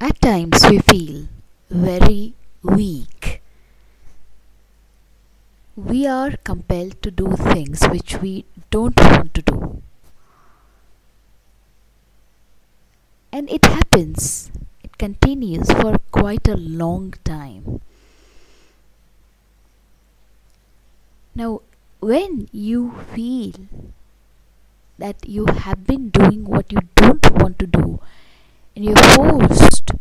At times we feel very weak. We are compelled to do things which we don't want to do. And it happens, it continues for quite a long time. Now, when you feel that you have been doing what you don't want to do and you're forced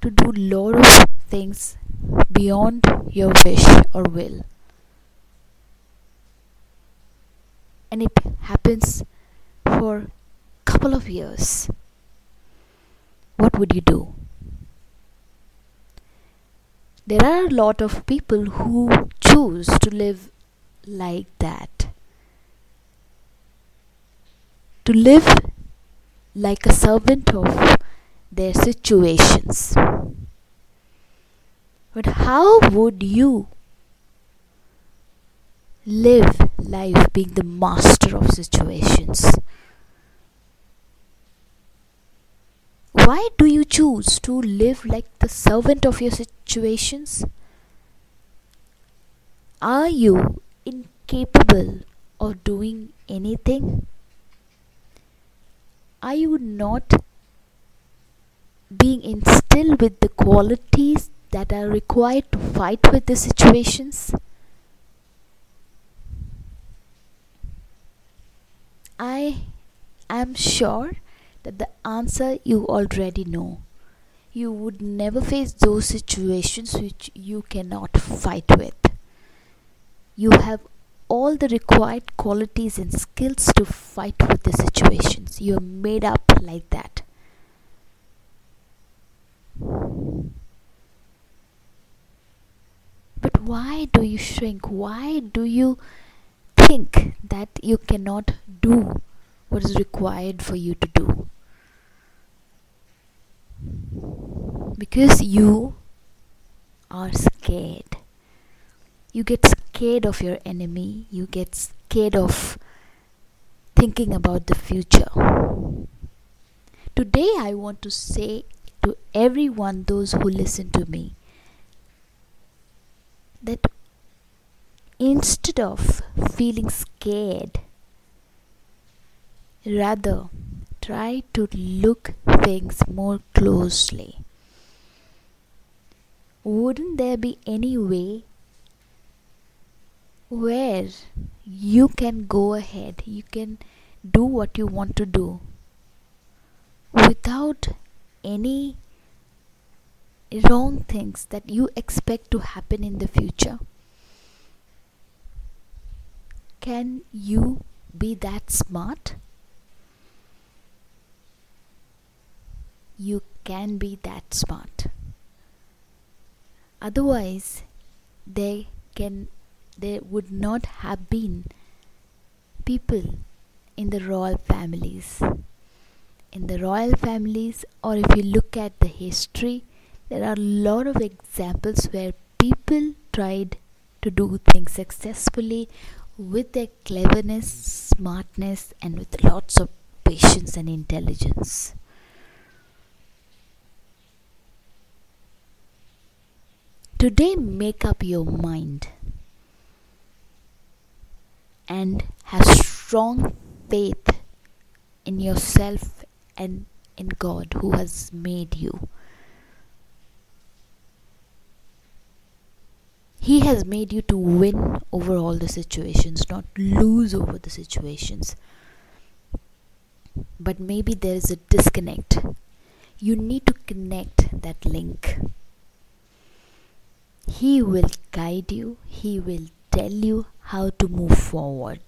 to do lot of things beyond your wish or will. And it happens for couple of years. What would you do? There are a lot of people who choose to live like that. To live like a servant of their situations. But how would you live life being the master of situations? Why do you choose to live like the servant of your situations? Are you incapable of doing anything? Are you not being instilled with the qualities that are required to fight with the situations? I am sure that the answer you already know. You would never face those situations which you cannot fight with. You have all the required qualities and skills to fight with the situations. You are made up like that. But why do you shrink? Why do you think that you cannot do what is required for you to do? Because you are scared you get scared of your enemy, you get scared of thinking about the future. Today, I want to say to everyone, those who listen to me, that instead of feeling scared, rather try to look things more closely. Wouldn't there be any way where you can go ahead, you can do what you want to do without any wrong things that you expect to happen in the future. Can you be that smart? You can be that smart. Otherwise, they can there would not have been people in the royal families. In the royal families, or if you look at the history, there are a lot of examples where people tried to do things successfully with their cleverness, smartness, and with lots of patience and intelligence. Today, make up your mind and have strong faith in yourself and in God who has made you. He has made you to win over all the situations, not lose over the situations. But maybe there is a disconnect. You need to connect that link. He will guide you, He will tell you how to move forward.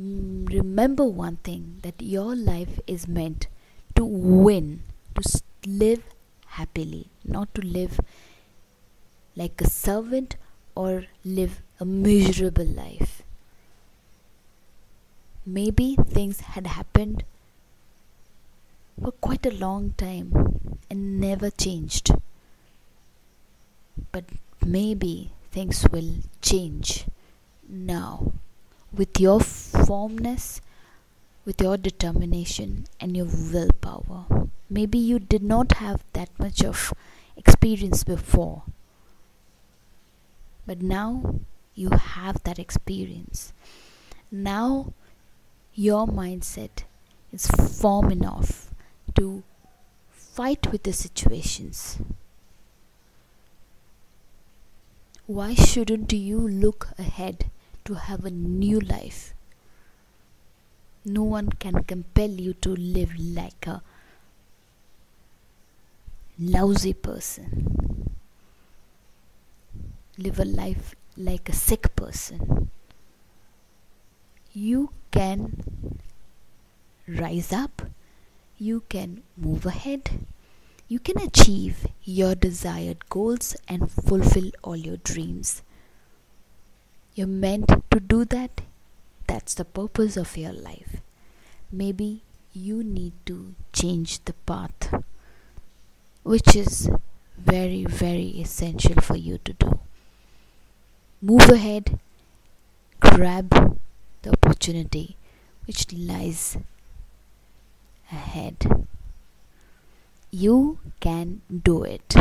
Mm, remember one thing that your life is meant to win, to live happily, not to live like a servant or live a miserable life. Maybe things had happened for quite a long time and never changed. But maybe things will change now with your firmness with your determination and your willpower. Maybe you did not have that much of experience before, but now you have that experience. Now your mindset is firm enough to fight with the situations. Why shouldn't you look ahead to have a new life? No one can compel you to live like a lousy person. Live a life like a sick person. You can rise up, you can move ahead, you can achieve your desired goals and fulfill all your dreams. You're meant to do that. That's the purpose of your life. Maybe you need to change the path, which is very, very essential for you to do. Move ahead, grab the opportunity which lies ahead. You can do it.